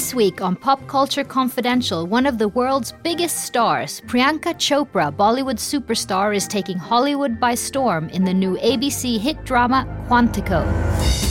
This week on Pop Culture Confidential, one of the world's biggest stars, Priyanka Chopra, Bollywood superstar, is taking Hollywood by storm in the new ABC hit drama Quantico.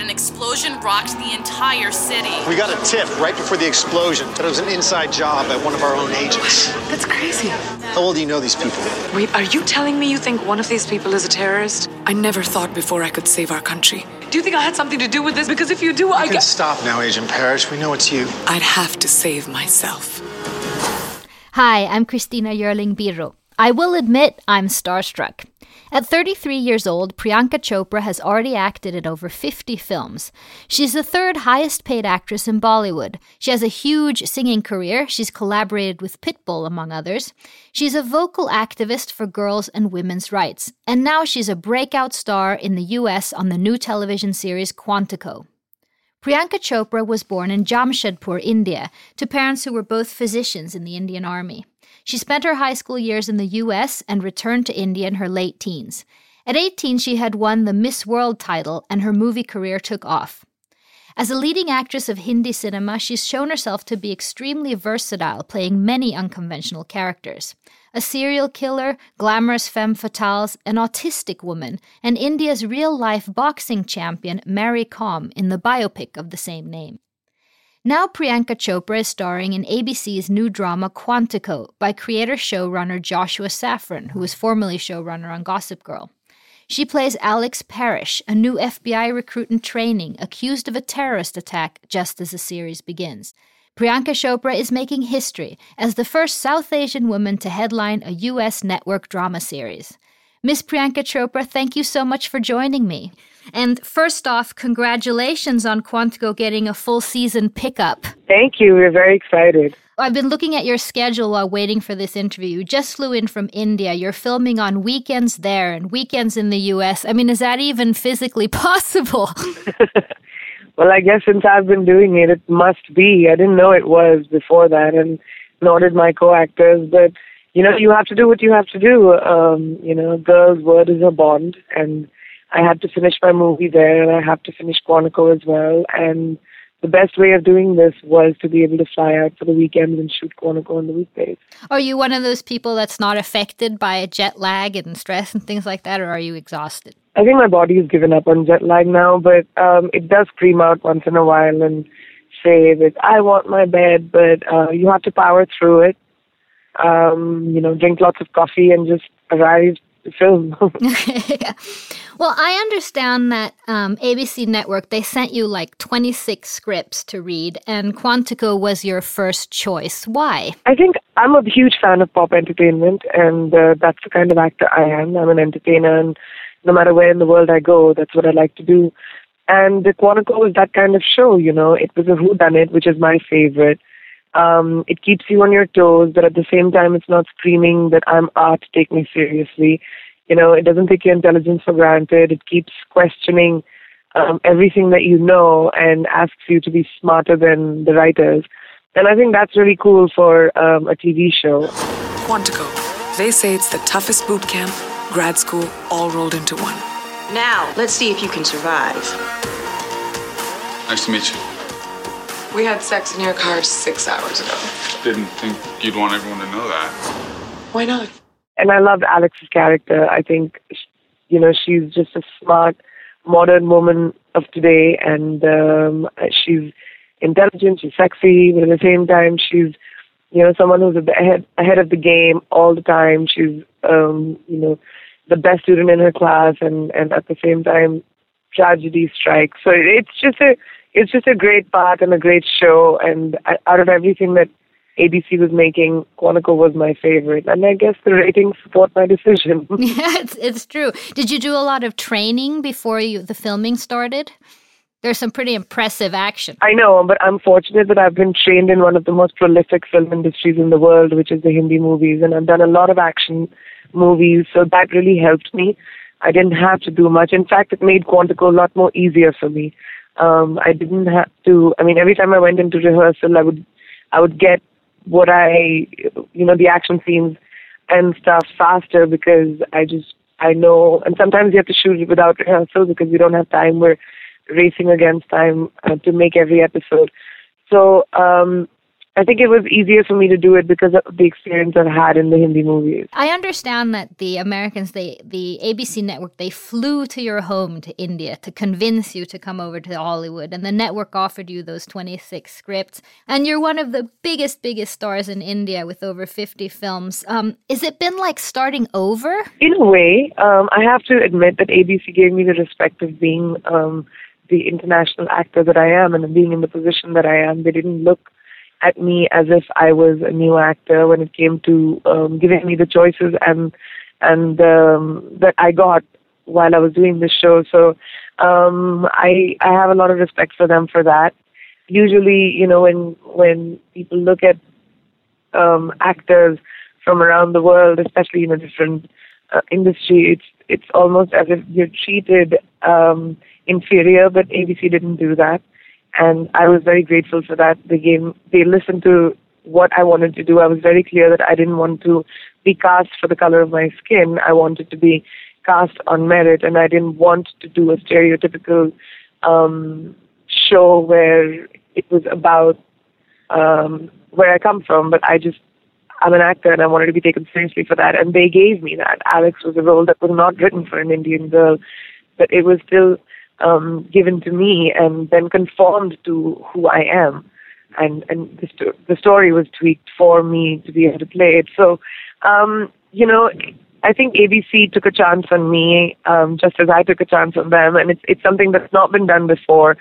Ago an explosion rocked the entire city. We got a tip right before the explosion that it was an inside job at one of our own agents. That's crazy. How well do you know these people? Wait, are you telling me you think one of these people is a terrorist? I never thought before I could save our country. Do you think I had something to do with this? Because if you do, you I can get. stop now, Agent Parrish. We know it's you. I'd have to save myself. Hi, I'm Christina Jeurling Birro. I will admit I'm starstruck. At 33 years old, Priyanka Chopra has already acted in over 50 films. She's the third highest paid actress in Bollywood. She has a huge singing career. She's collaborated with Pitbull, among others. She's a vocal activist for girls and women's rights. And now she's a breakout star in the US on the new television series Quantico. Priyanka Chopra was born in Jamshedpur, India, to parents who were both physicians in the Indian Army. She spent her high school years in the US and returned to India in her late teens. At 18, she had won the Miss World title, and her movie career took off. As a leading actress of Hindi cinema, she's shown herself to be extremely versatile, playing many unconventional characters. A serial killer, glamorous femme fatales, an autistic woman, and India's real life boxing champion, Mary Kom, in the biopic of the same name. Now Priyanka Chopra is starring in ABC's new drama Quantico by creator showrunner Joshua Safran, who was formerly showrunner on Gossip Girl. She plays Alex Parrish, a new FBI recruit in training accused of a terrorist attack just as the series begins. Priyanka Chopra is making history as the first South Asian woman to headline a U.S. network drama series. Miss Priyanka Chopra, thank you so much for joining me. And first off, congratulations on Quantico getting a full season pickup. Thank you. We're very excited. I've been looking at your schedule while waiting for this interview. You just flew in from India. You're filming on weekends there and weekends in the US. I mean, is that even physically possible? well, I guess since I've been doing it, it must be. I didn't know it was before that, and nor did my co actors. But, you know, you have to do what you have to do. Um, you know, a girl's word is a bond. And I had to finish my movie there, and I have to finish Quantico as well. And the best way of doing this was to be able to fly out for the weekends and shoot Quantico on the weekdays. Are you one of those people that's not affected by jet lag and stress and things like that, or are you exhausted? I think my body has given up on jet lag now, but um, it does scream out once in a while and say that I want my bed, but uh, you have to power through it. Um, you know, drink lots of coffee and just arrive film. Well, I understand that um, ABC Network they sent you like 26 scripts to read, and Quantico was your first choice. Why? I think I'm a huge fan of pop entertainment, and uh, that's the kind of actor I am. I'm an entertainer, and no matter where in the world I go, that's what I like to do. And the Quantico was that kind of show, you know. It was a whodunit, which is my favorite. Um, it keeps you on your toes, but at the same time, it's not screaming that I'm art, take me seriously. You know, it doesn't take your intelligence for granted. It keeps questioning um, everything that you know and asks you to be smarter than the writers. And I think that's really cool for um, a TV show. Quantico. They say it's the toughest boot camp, grad school, all rolled into one. Now, let's see if you can survive. Nice to meet you. We had sex in your car six hours ago. Didn't think you'd want everyone to know that. Why not? and I loved Alex's character. I think, you know, she's just a smart, modern woman of today, and um, she's intelligent, she's sexy, but at the same time, she's, you know, someone who's ahead ahead of the game all the time. She's, um, you know, the best student in her class, and and at the same time, tragedy strikes. So it's just a it's just a great part and a great show, and out of everything that ABC was making, Quantico was my favorite. And I guess the ratings support my decision. yeah, it's, it's true. Did you do a lot of training before you, the filming started? There's some pretty impressive action. I know, but I'm fortunate that I've been trained in one of the most prolific film industries in the world, which is the Hindi movies. And I've done a lot of action movies, so that really helped me. I didn't have to do much. In fact, it made Quantico a lot more easier for me. Um, I didn't have to, I mean, every time I went into rehearsal, I would, I would get what I, you know, the action scenes and stuff faster because I just I know, and sometimes you have to shoot it without rehearsal because we don't have time. We're racing against time uh, to make every episode. So um, I think it was easier for me to do it because of the experience I've had in the Hindi movies. I understand that the Americans, they the ABC network, they flew to your home to India to convince you to come over to Hollywood, and the network offered you those twenty six scripts, and you're one of the biggest, biggest stars in India with over fifty films. Um, has it been like starting over? In a way, um, I have to admit that ABC gave me the respect of being um, the international actor that I am and being in the position that I am. They didn't look at me as if I was a new actor when it came to um, giving me the choices and and um, that I got while I was doing this show. So um, I I have a lot of respect for them for that. Usually, you know, when when people look at um, actors from around the world, especially in a different uh, industry, it's it's almost as if you're treated um, inferior. But ABC didn't do that and I was very grateful for that. They gave, they listened to what I wanted to do. I was very clear that I didn't want to be cast for the color of my skin. I wanted to be cast on merit, and I didn't want to do a stereotypical um, show where it was about um, where I come from. But I just, I'm an actor, and I wanted to be taken seriously for that. And they gave me that. Alex was a role that was not written for an Indian girl, but it was still um, given to me and then conformed to who I am. And and the, sto- the story was tweaked for me to be able to play it. So, um, you know, I think ABC took a chance on me, um, just as I took a chance on them, and it's it's something that's not been done before,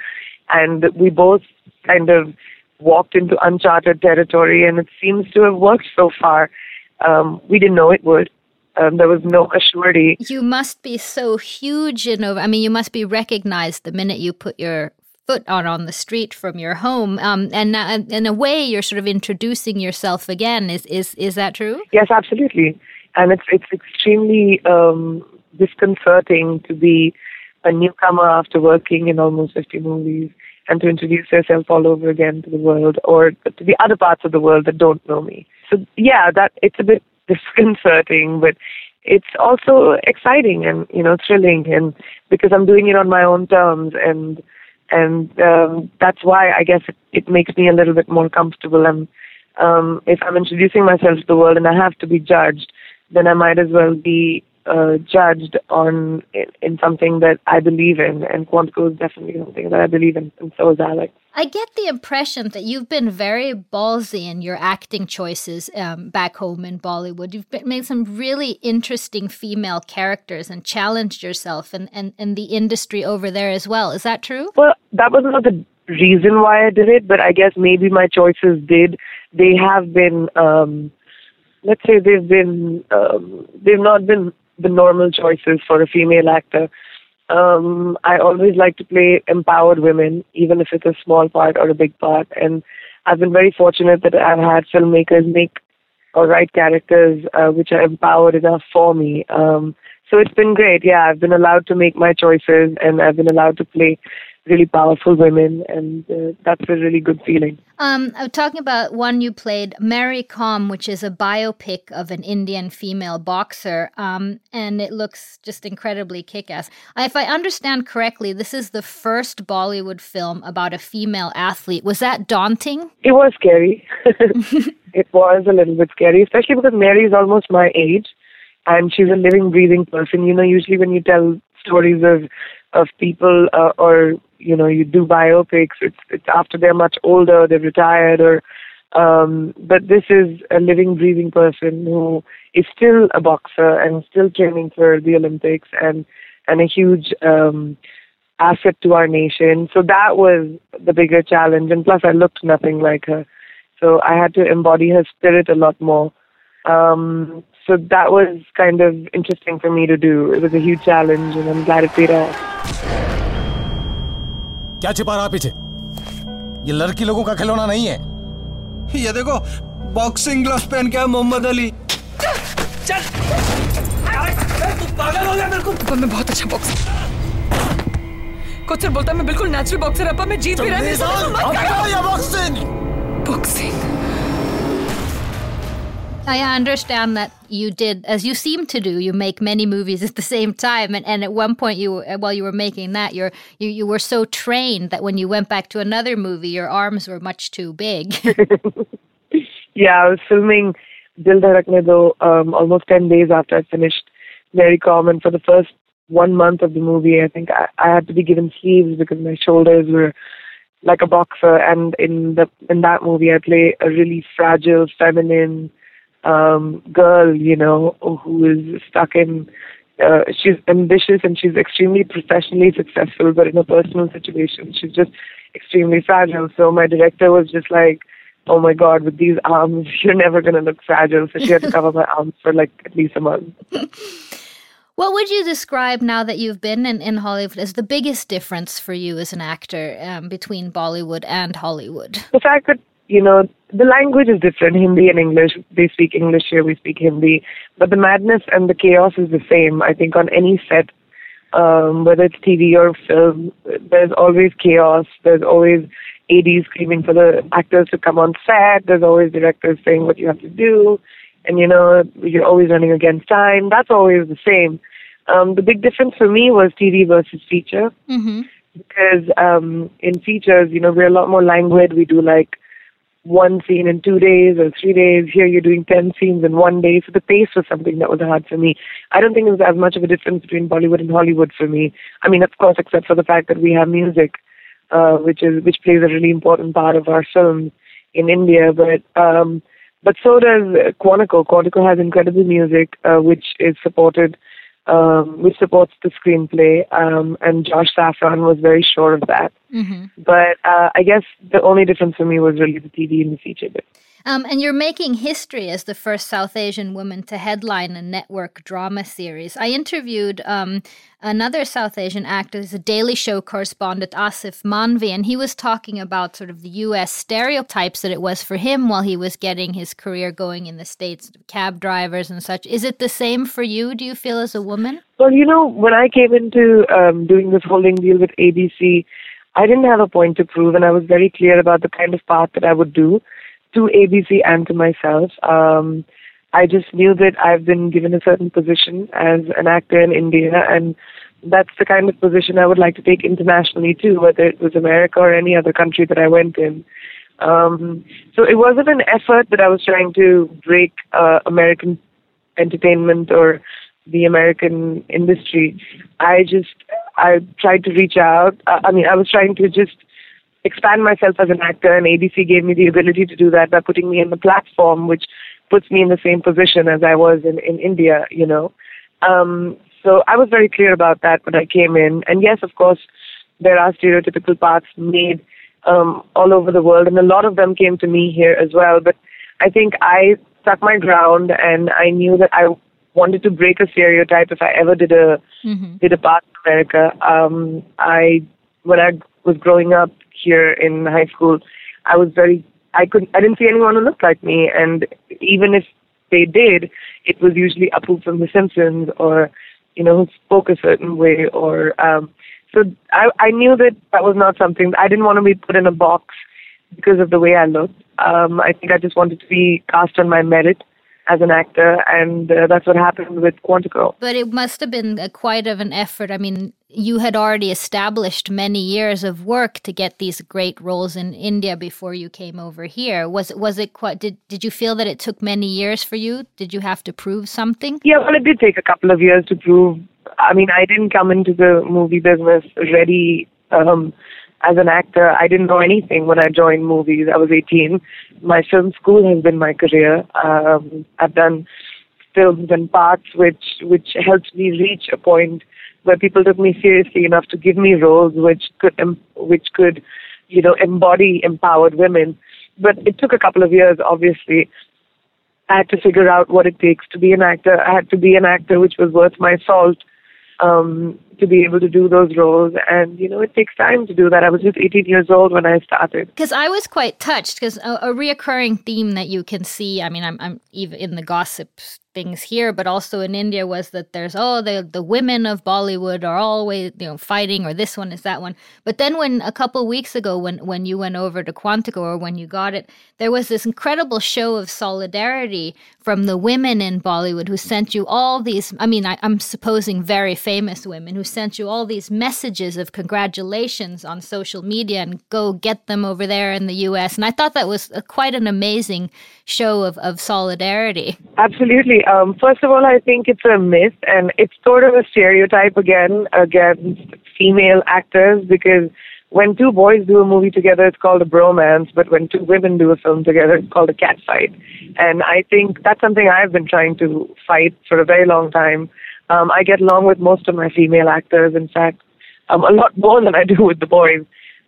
and we both kind of walked into uncharted territory, and it seems to have worked so far. Um, we didn't know it would, um, there was no assurity. You must be so huge in over. I mean, you must be recognized the minute you put your foot on on the street from your home. Um, and uh, in a way, you're sort of introducing yourself again. Is is is that true? Yes, absolutely. And it's it's extremely um, disconcerting to be a newcomer after working in almost 50 movies and to introduce yourself all over again to the world or to the other parts of the world that don't know me. So yeah, that it's a bit disconcerting, but it's also exciting and you know thrilling, and because I'm doing it on my own terms, and and um, that's why I guess it, it makes me a little bit more comfortable. And um, if I'm introducing myself to the world and I have to be judged, then I might as well be uh, judged on in, in, something that I believe in, and Quantico is definitely something that I believe in, and so is Alex. I get the impression that you've been very ballsy in your acting choices um, back home in Bollywood. You've been, made some really interesting female characters and challenged yourself and and and the industry over there as well. Is that true? Well, that was not the reason why I did it, but I guess maybe my choices did. They have been. Um, let's say they've been um, they've not been the normal choices for a female actor. Um, I always like to play empowered women, even if it's a small part or a big part. And I've been very fortunate that I've had filmmakers make or write characters uh, which are empowered enough for me. Um, so it's been great. Yeah, I've been allowed to make my choices and I've been allowed to play really powerful women, and uh, that's a really good feeling. Um, I'm talking about one you played, Mary Kom, which is a biopic of an Indian female boxer, um, and it looks just incredibly kick-ass. If I understand correctly, this is the first Bollywood film about a female athlete. Was that daunting? It was scary. it was a little bit scary, especially because Mary is almost my age, and she's a living, breathing person. You know, usually when you tell stories of of people uh, or you know you do biopics it's it's after they're much older they've retired or um but this is a living breathing person who is still a boxer and still training for the olympics and and a huge um asset to our nation. So that was the bigger challenge. And plus i looked nothing like her. So i had to embody her spirit a lot more. Um so that was kind of interesting for me to do. It was a huge challenge and i'm glad it paid off. क्या छिपा रहा पीछे? ये लड़की लोगों का खिलौना नहीं है। ये देखो बॉक्सिंग ग्लव्स पहन के मोहम्मद अली। चल। तू पागल हो गया मेरे को मैं बहुत अच्छा बॉक्सर कोच सर बोलता मैं बिल्कुल नेचुरल बॉक्सर अपा मैं जीत भी रहा हूँ boxing boxing I understand that you did, as you seem to do, you make many movies at the same time, and, and at one point, you while you were making that, you're, you you were so trained that when you went back to another movie, your arms were much too big. yeah, I was filming Dil Dhadakne Do um, almost ten days after I finished Mary Kom, and for the first one month of the movie, I think I, I had to be given sleeves because my shoulders were like a boxer, and in the in that movie, I play a really fragile, feminine um, girl, you know, who is stuck in. Uh, she's ambitious and she's extremely professionally successful, but in a personal situation, she's just extremely fragile. So my director was just like, "Oh my God, with these arms, you're never gonna look fragile." So she had to cover my arms for like at least a month. What would you describe now that you've been in, in Hollywood as the biggest difference for you as an actor um, between Bollywood and Hollywood? The fact that, you know, the language is different Hindi and English. They speak English here, we speak Hindi. But the madness and the chaos is the same. I think on any set, um, whether it's TV or film, there's always chaos. There's always ADs screaming for the actors to come on set. There's always directors saying what you have to do. And, you know, you're always running against time. That's always the same. Um, the big difference for me was TV versus feature. Mm-hmm. Because um, in features, you know, we're a lot more languid. We do like one scene in two days or three days. Here you're doing 10 scenes in one day. So the pace was something that was hard for me. I don't think was as much of a difference between Bollywood and Hollywood for me. I mean, of course, except for the fact that we have music, uh, which is which plays a really important part of our films in India. But um, but so does Quantico. Quantico has incredible music, uh, which is supported um, which supports the screenplay, um, and Josh Safran was very sure of that. Mm-hmm. But uh, I guess the only difference for me was really the TV and the feature bit. Um, and you're making history as the first South Asian woman to headline a network drama series. I interviewed um, another South Asian actor, a Daily Show correspondent, Aasif Mandvi, and he was talking about sort of the U.S. stereotypes that it was for him while he was getting his career going in the States, cab drivers and such. Is it the same for you, do you feel, as a woman? Well, you know, when I came into um, doing this holding deal with ABC, I didn't have a point to prove, and I was very clear about the kind of path that I would do to ABC and to myself. Um, I just knew that I've been given a certain position as an actor in India, and that's the kind of position I would like to take internationally too, whether it was America or any other country that I went in. Um, so it wasn't an effort that I was trying to break uh, American entertainment or the American industry. I just I tried to reach out. I mean, I was trying to just expand myself as an actor, and ABC gave me the ability to do that by putting me in the platform, which puts me in the same position as I was in, in India, you know. Um, so I was very clear about that when I came in. And yes, of course, there are stereotypical paths made um, all over the world, and a lot of them came to me here as well. But I think I stuck my ground, and I knew that I wanted to break a stereotype if I ever did a mm-hmm. did a part in America. Um, I when I was growing up, here in high school, I was very I couldn't I didn't see anyone who looked like me, and even if they did, it was usually Apu from The Simpsons or you know who spoke a certain way or um, so I I knew that that was not something I didn't want to be put in a box because of the way I looked. Um, I think I just wanted to be cast on my merit as an actor, and uh, that's what happened with Quantico. But it must have been a, quite of an effort. I mean, you had already established many years of work to get these great roles in India before you came over here. Was it was it quite? Did did you feel that it took many years for you? Did you have to prove something? Yeah, well, it did take a couple of years to prove. I mean, I didn't come into the movie business ready. Um, as an actor, I didn't know anything when I joined movies. I was 18. My film school has been my career. Um, I've done films and parts which which helped me reach a point where people took me seriously enough to give me roles which could which could you know embody empowered women. But it took a couple of years, obviously. I had to figure out what it takes to be an actor. I had to be an actor which was worth my salt um, to be able to do those roles. And, you know, it takes time to do that. I was just 18 years old when I started. Because I was quite touched because a, a reoccurring theme that you can see, I mean, I'm, I'm even in the gossip things here, but also in India was that there's oh the the women of Bollywood are always you know fighting or this one is that one. But then when a couple weeks ago when when you went over to Quantico or when you got it, there was this incredible show of solidarity from the women in Bollywood who sent you all these. I mean, I, I'm supposing very famous women who sent you all these messages of congratulations on social media and go get them over there in the U.S. And I thought that was a, quite an amazing show of of solidarity. Absolutely. Um, first of all, I think it's a myth and it's sort of a stereotype again against female actors because when two boys do a movie together, it's called a bromance, but when two women do a film together, it's called a catfight. And I think that's something I've been trying to fight for a very long time. Um, I get along with most of my female actors, in fact, um, a lot more than I do with the boys.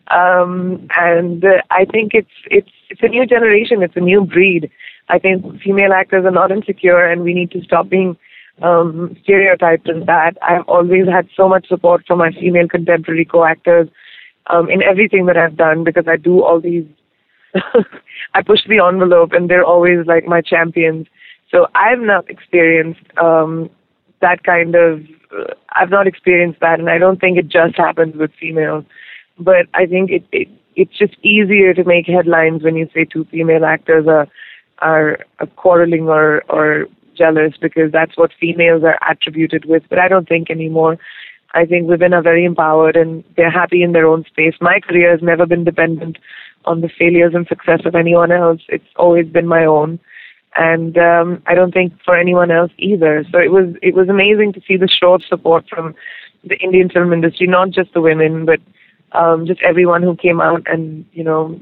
Um, and uh, I think it's it's it's a new generation, it's a new breed. I think female actors are not insecure, and we need to stop being um, stereotyped in that. I've always had so much support from my female contemporary co-actors um, in everything that I've done because I do all these. I push the envelope, and they're always like my champions. So I've not experienced um, that kind of. Uh, I've not experienced that, and I don't think it just happens with females. But I think it, it it's just easier to make headlines when you say two female actors are are, are quarreling or or jealous because that's what females are attributed with. But I don't think anymore. I think women are very empowered and they're happy in their own space. My career has never been dependent on the failures and success of anyone else. It's always been my own. And um, I don't think for anyone else either. So it was it was amazing to see the show of support from the Indian film industry, not just the women, but um, just everyone who came out and you know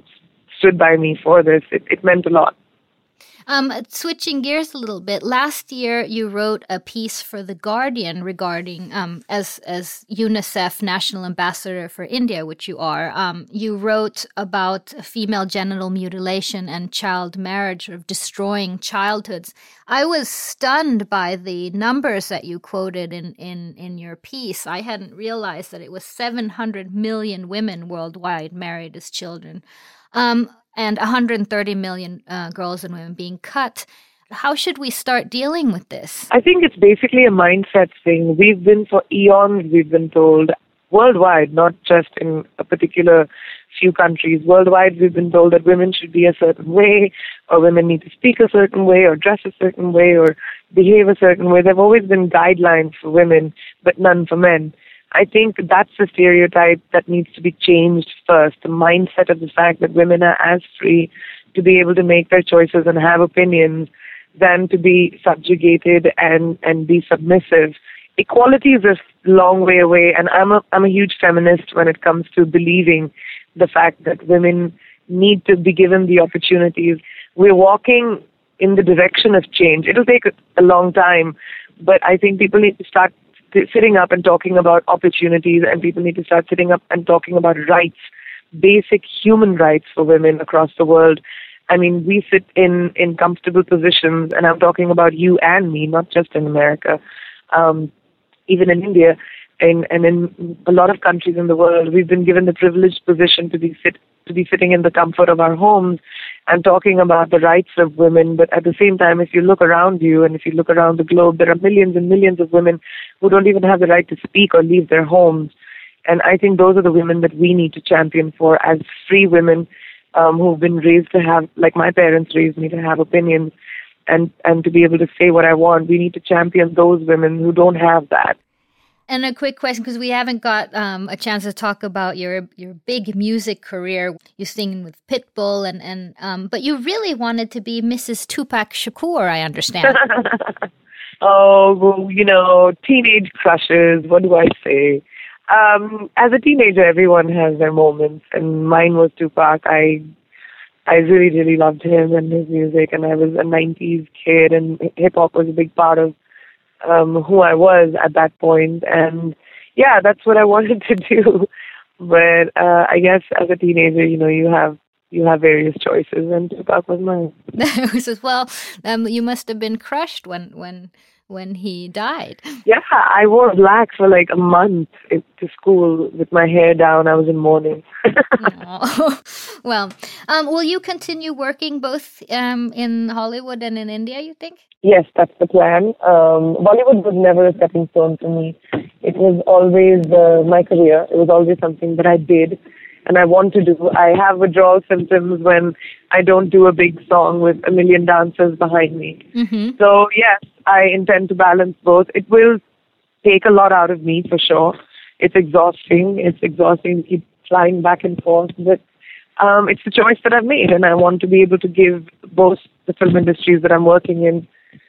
stood by me for this. It, it meant a lot. Um, switching gears a little bit, last year you wrote a piece for the Guardian regarding um, as as UNICEF National Ambassador for India, which you are. Um, you wrote about female genital mutilation and child marriage, of destroying childhoods. I was stunned by the numbers that you quoted in in in your piece. I hadn't realized that it was 700 million women worldwide married as children. Um, and 130 million uh, girls and women being cut. How should we start dealing with this? I think it's basically a mindset thing. We've been for eons, we've been told worldwide, not just in a particular few countries. Worldwide, we've been told that women should be a certain way, or women need to speak a certain way, or dress a certain way, or behave a certain way. There have always been guidelines for women, but none for men. I think that's the stereotype that needs to be changed first. The mindset of the fact that women are as free to be able to make their choices and have opinions than to be subjugated and, and be submissive. Equality is a long way away, and I'm a, I'm a huge feminist when it comes to believing the fact that women need to be given the opportunities. We're walking in the direction of change. It'll take a long time, but I think people need to start sitting up and talking about opportunities, and people need to start sitting up and talking about rights, basic human rights for women across the world. I mean, we sit in in comfortable positions, and I'm talking about you and me, not just in America, um, even in India, and and in a lot of countries in the world, we've been given the privileged position to be sit to be sitting in the comfort of our homes and talking about the rights of women. But at the same time, if you look around you and if you look around the globe, there are millions and millions of women who don't even have the right to speak or leave their homes. And I think those are the women that we need to champion for as free women um, who've been raised to have, like my parents raised me to have opinions and, and to be able to say what I want. We need to champion those women who don't have that. And a quick question, because we haven't got um, a chance to talk about your your big music career. You sing with Pitbull, and and um, but you really wanted to be Mrs. Tupac Shakur. I understand. oh, well, you know, teenage crushes. What do I say? Um, as a teenager, everyone has their moments, and mine was Tupac. I I really, really loved him and his music, and I was a '90s kid, and hip hop was a big part of um, who I was at that point, and yeah, that's what I wanted to do. But uh, I guess as a teenager, you know, you have you have various choices, and Tupac was mine. "Well, um, you must have been crushed when when when he died. Yeah, I wore black for like a month to school with my hair down. I was in mourning. well, um, will you continue working both um, in Hollywood and in India, you think? Yes, that's the plan. Um, Bollywood was never a stepping stone for me. It was always uh, my career. It was always something that I did and I want to do. I have withdrawal symptoms when I don't do a big song with a million dancers behind me. Mm-hmm. So, yes, I intend to balance both. It will take a lot out of me for sure. It's exhausting. It's exhausting to keep flying back and forth, but um, it's the choice that I've made, and I want to be able to give both the film industries that I'm working in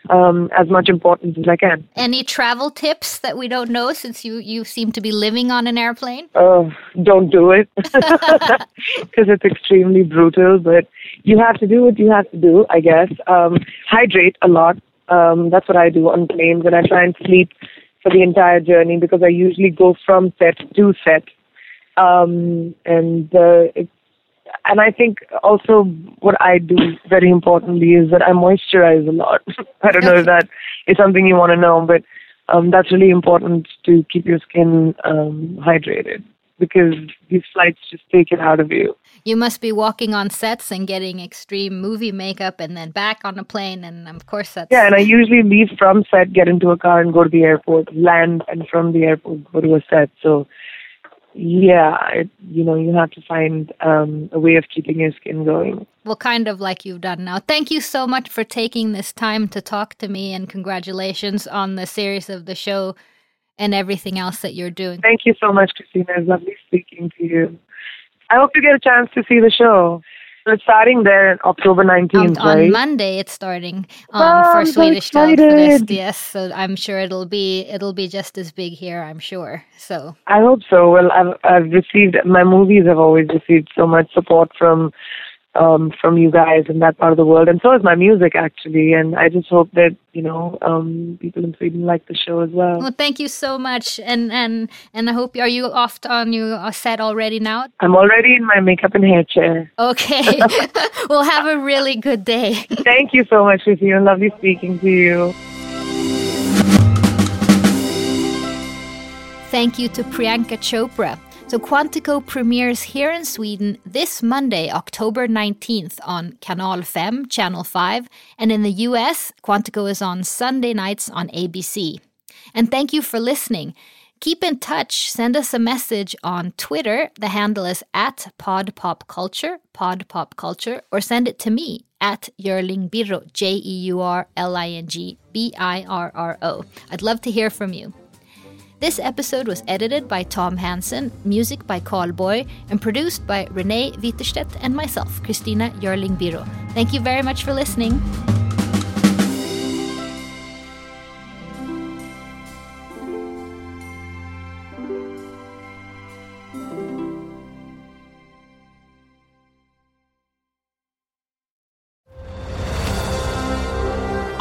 um, as much importance as I can. Any travel tips that we don't know since you, you seem to be living on an airplane? Uh, don't do it because it's extremely brutal, but you have to do what you have to do, I guess. Um, hydrate a lot. Um, that's what I do on planes, and I try and sleep for the entire journey because I usually go from set to set. Um, and uh, it, and I think also what I do very importantly is that I moisturize a lot. I don't know if that is something you want to know, but um, that's really important to keep your skin um, hydrated because these flights just take it out of you. You must be walking on sets and getting extreme movie makeup and then back on a plane, and of course that's. Yeah, and I usually leave from set, get into a car, and go to the airport, land, and from the airport go to a set. So yeah, it, you know, you have to find um, a way of keeping your skin going. Well, kind of like you've done now. Thank you so much for taking this time to talk to me, and congratulations on the series of the show and everything else that you're doing. Thank you so much, Christina. It's lovely speaking to you. I hope you get a chance to see the show. So it's starting there October 19th, on, right? On Monday it's starting um, oh, for Swedish so Yes, so I'm sure it'll be it'll be just as big here, I'm sure. So I hope so. Well, I've I've received my movies have always received so much support from um, from you guys in that part of the world, and so is my music actually. And I just hope that you know um, people in Sweden like the show as well. Well, thank you so much, and and and I hope are you off on your set already now? I'm already in my makeup and hair chair. Okay, well, have a really good day. thank you so much, Lucia. Lovely speaking to you. Thank you to Priyanka Chopra. So Quantico premieres here in Sweden this Monday, October 19th on Kanal 5, Channel 5, and in the US, Quantico is on Sunday nights on ABC. And thank you for listening. Keep in touch. Send us a message on Twitter. The handle is at podpopculture, podpopculture, or send it to me at Jeurling Birro, J E U R L I N G B I R R O. I'd love to hear from you. This episode was edited by Tom Hansen, music by Carl Boy, and produced by Renee Witterstedt and myself, Christina Jeurling Birro. Thank you very much for listening.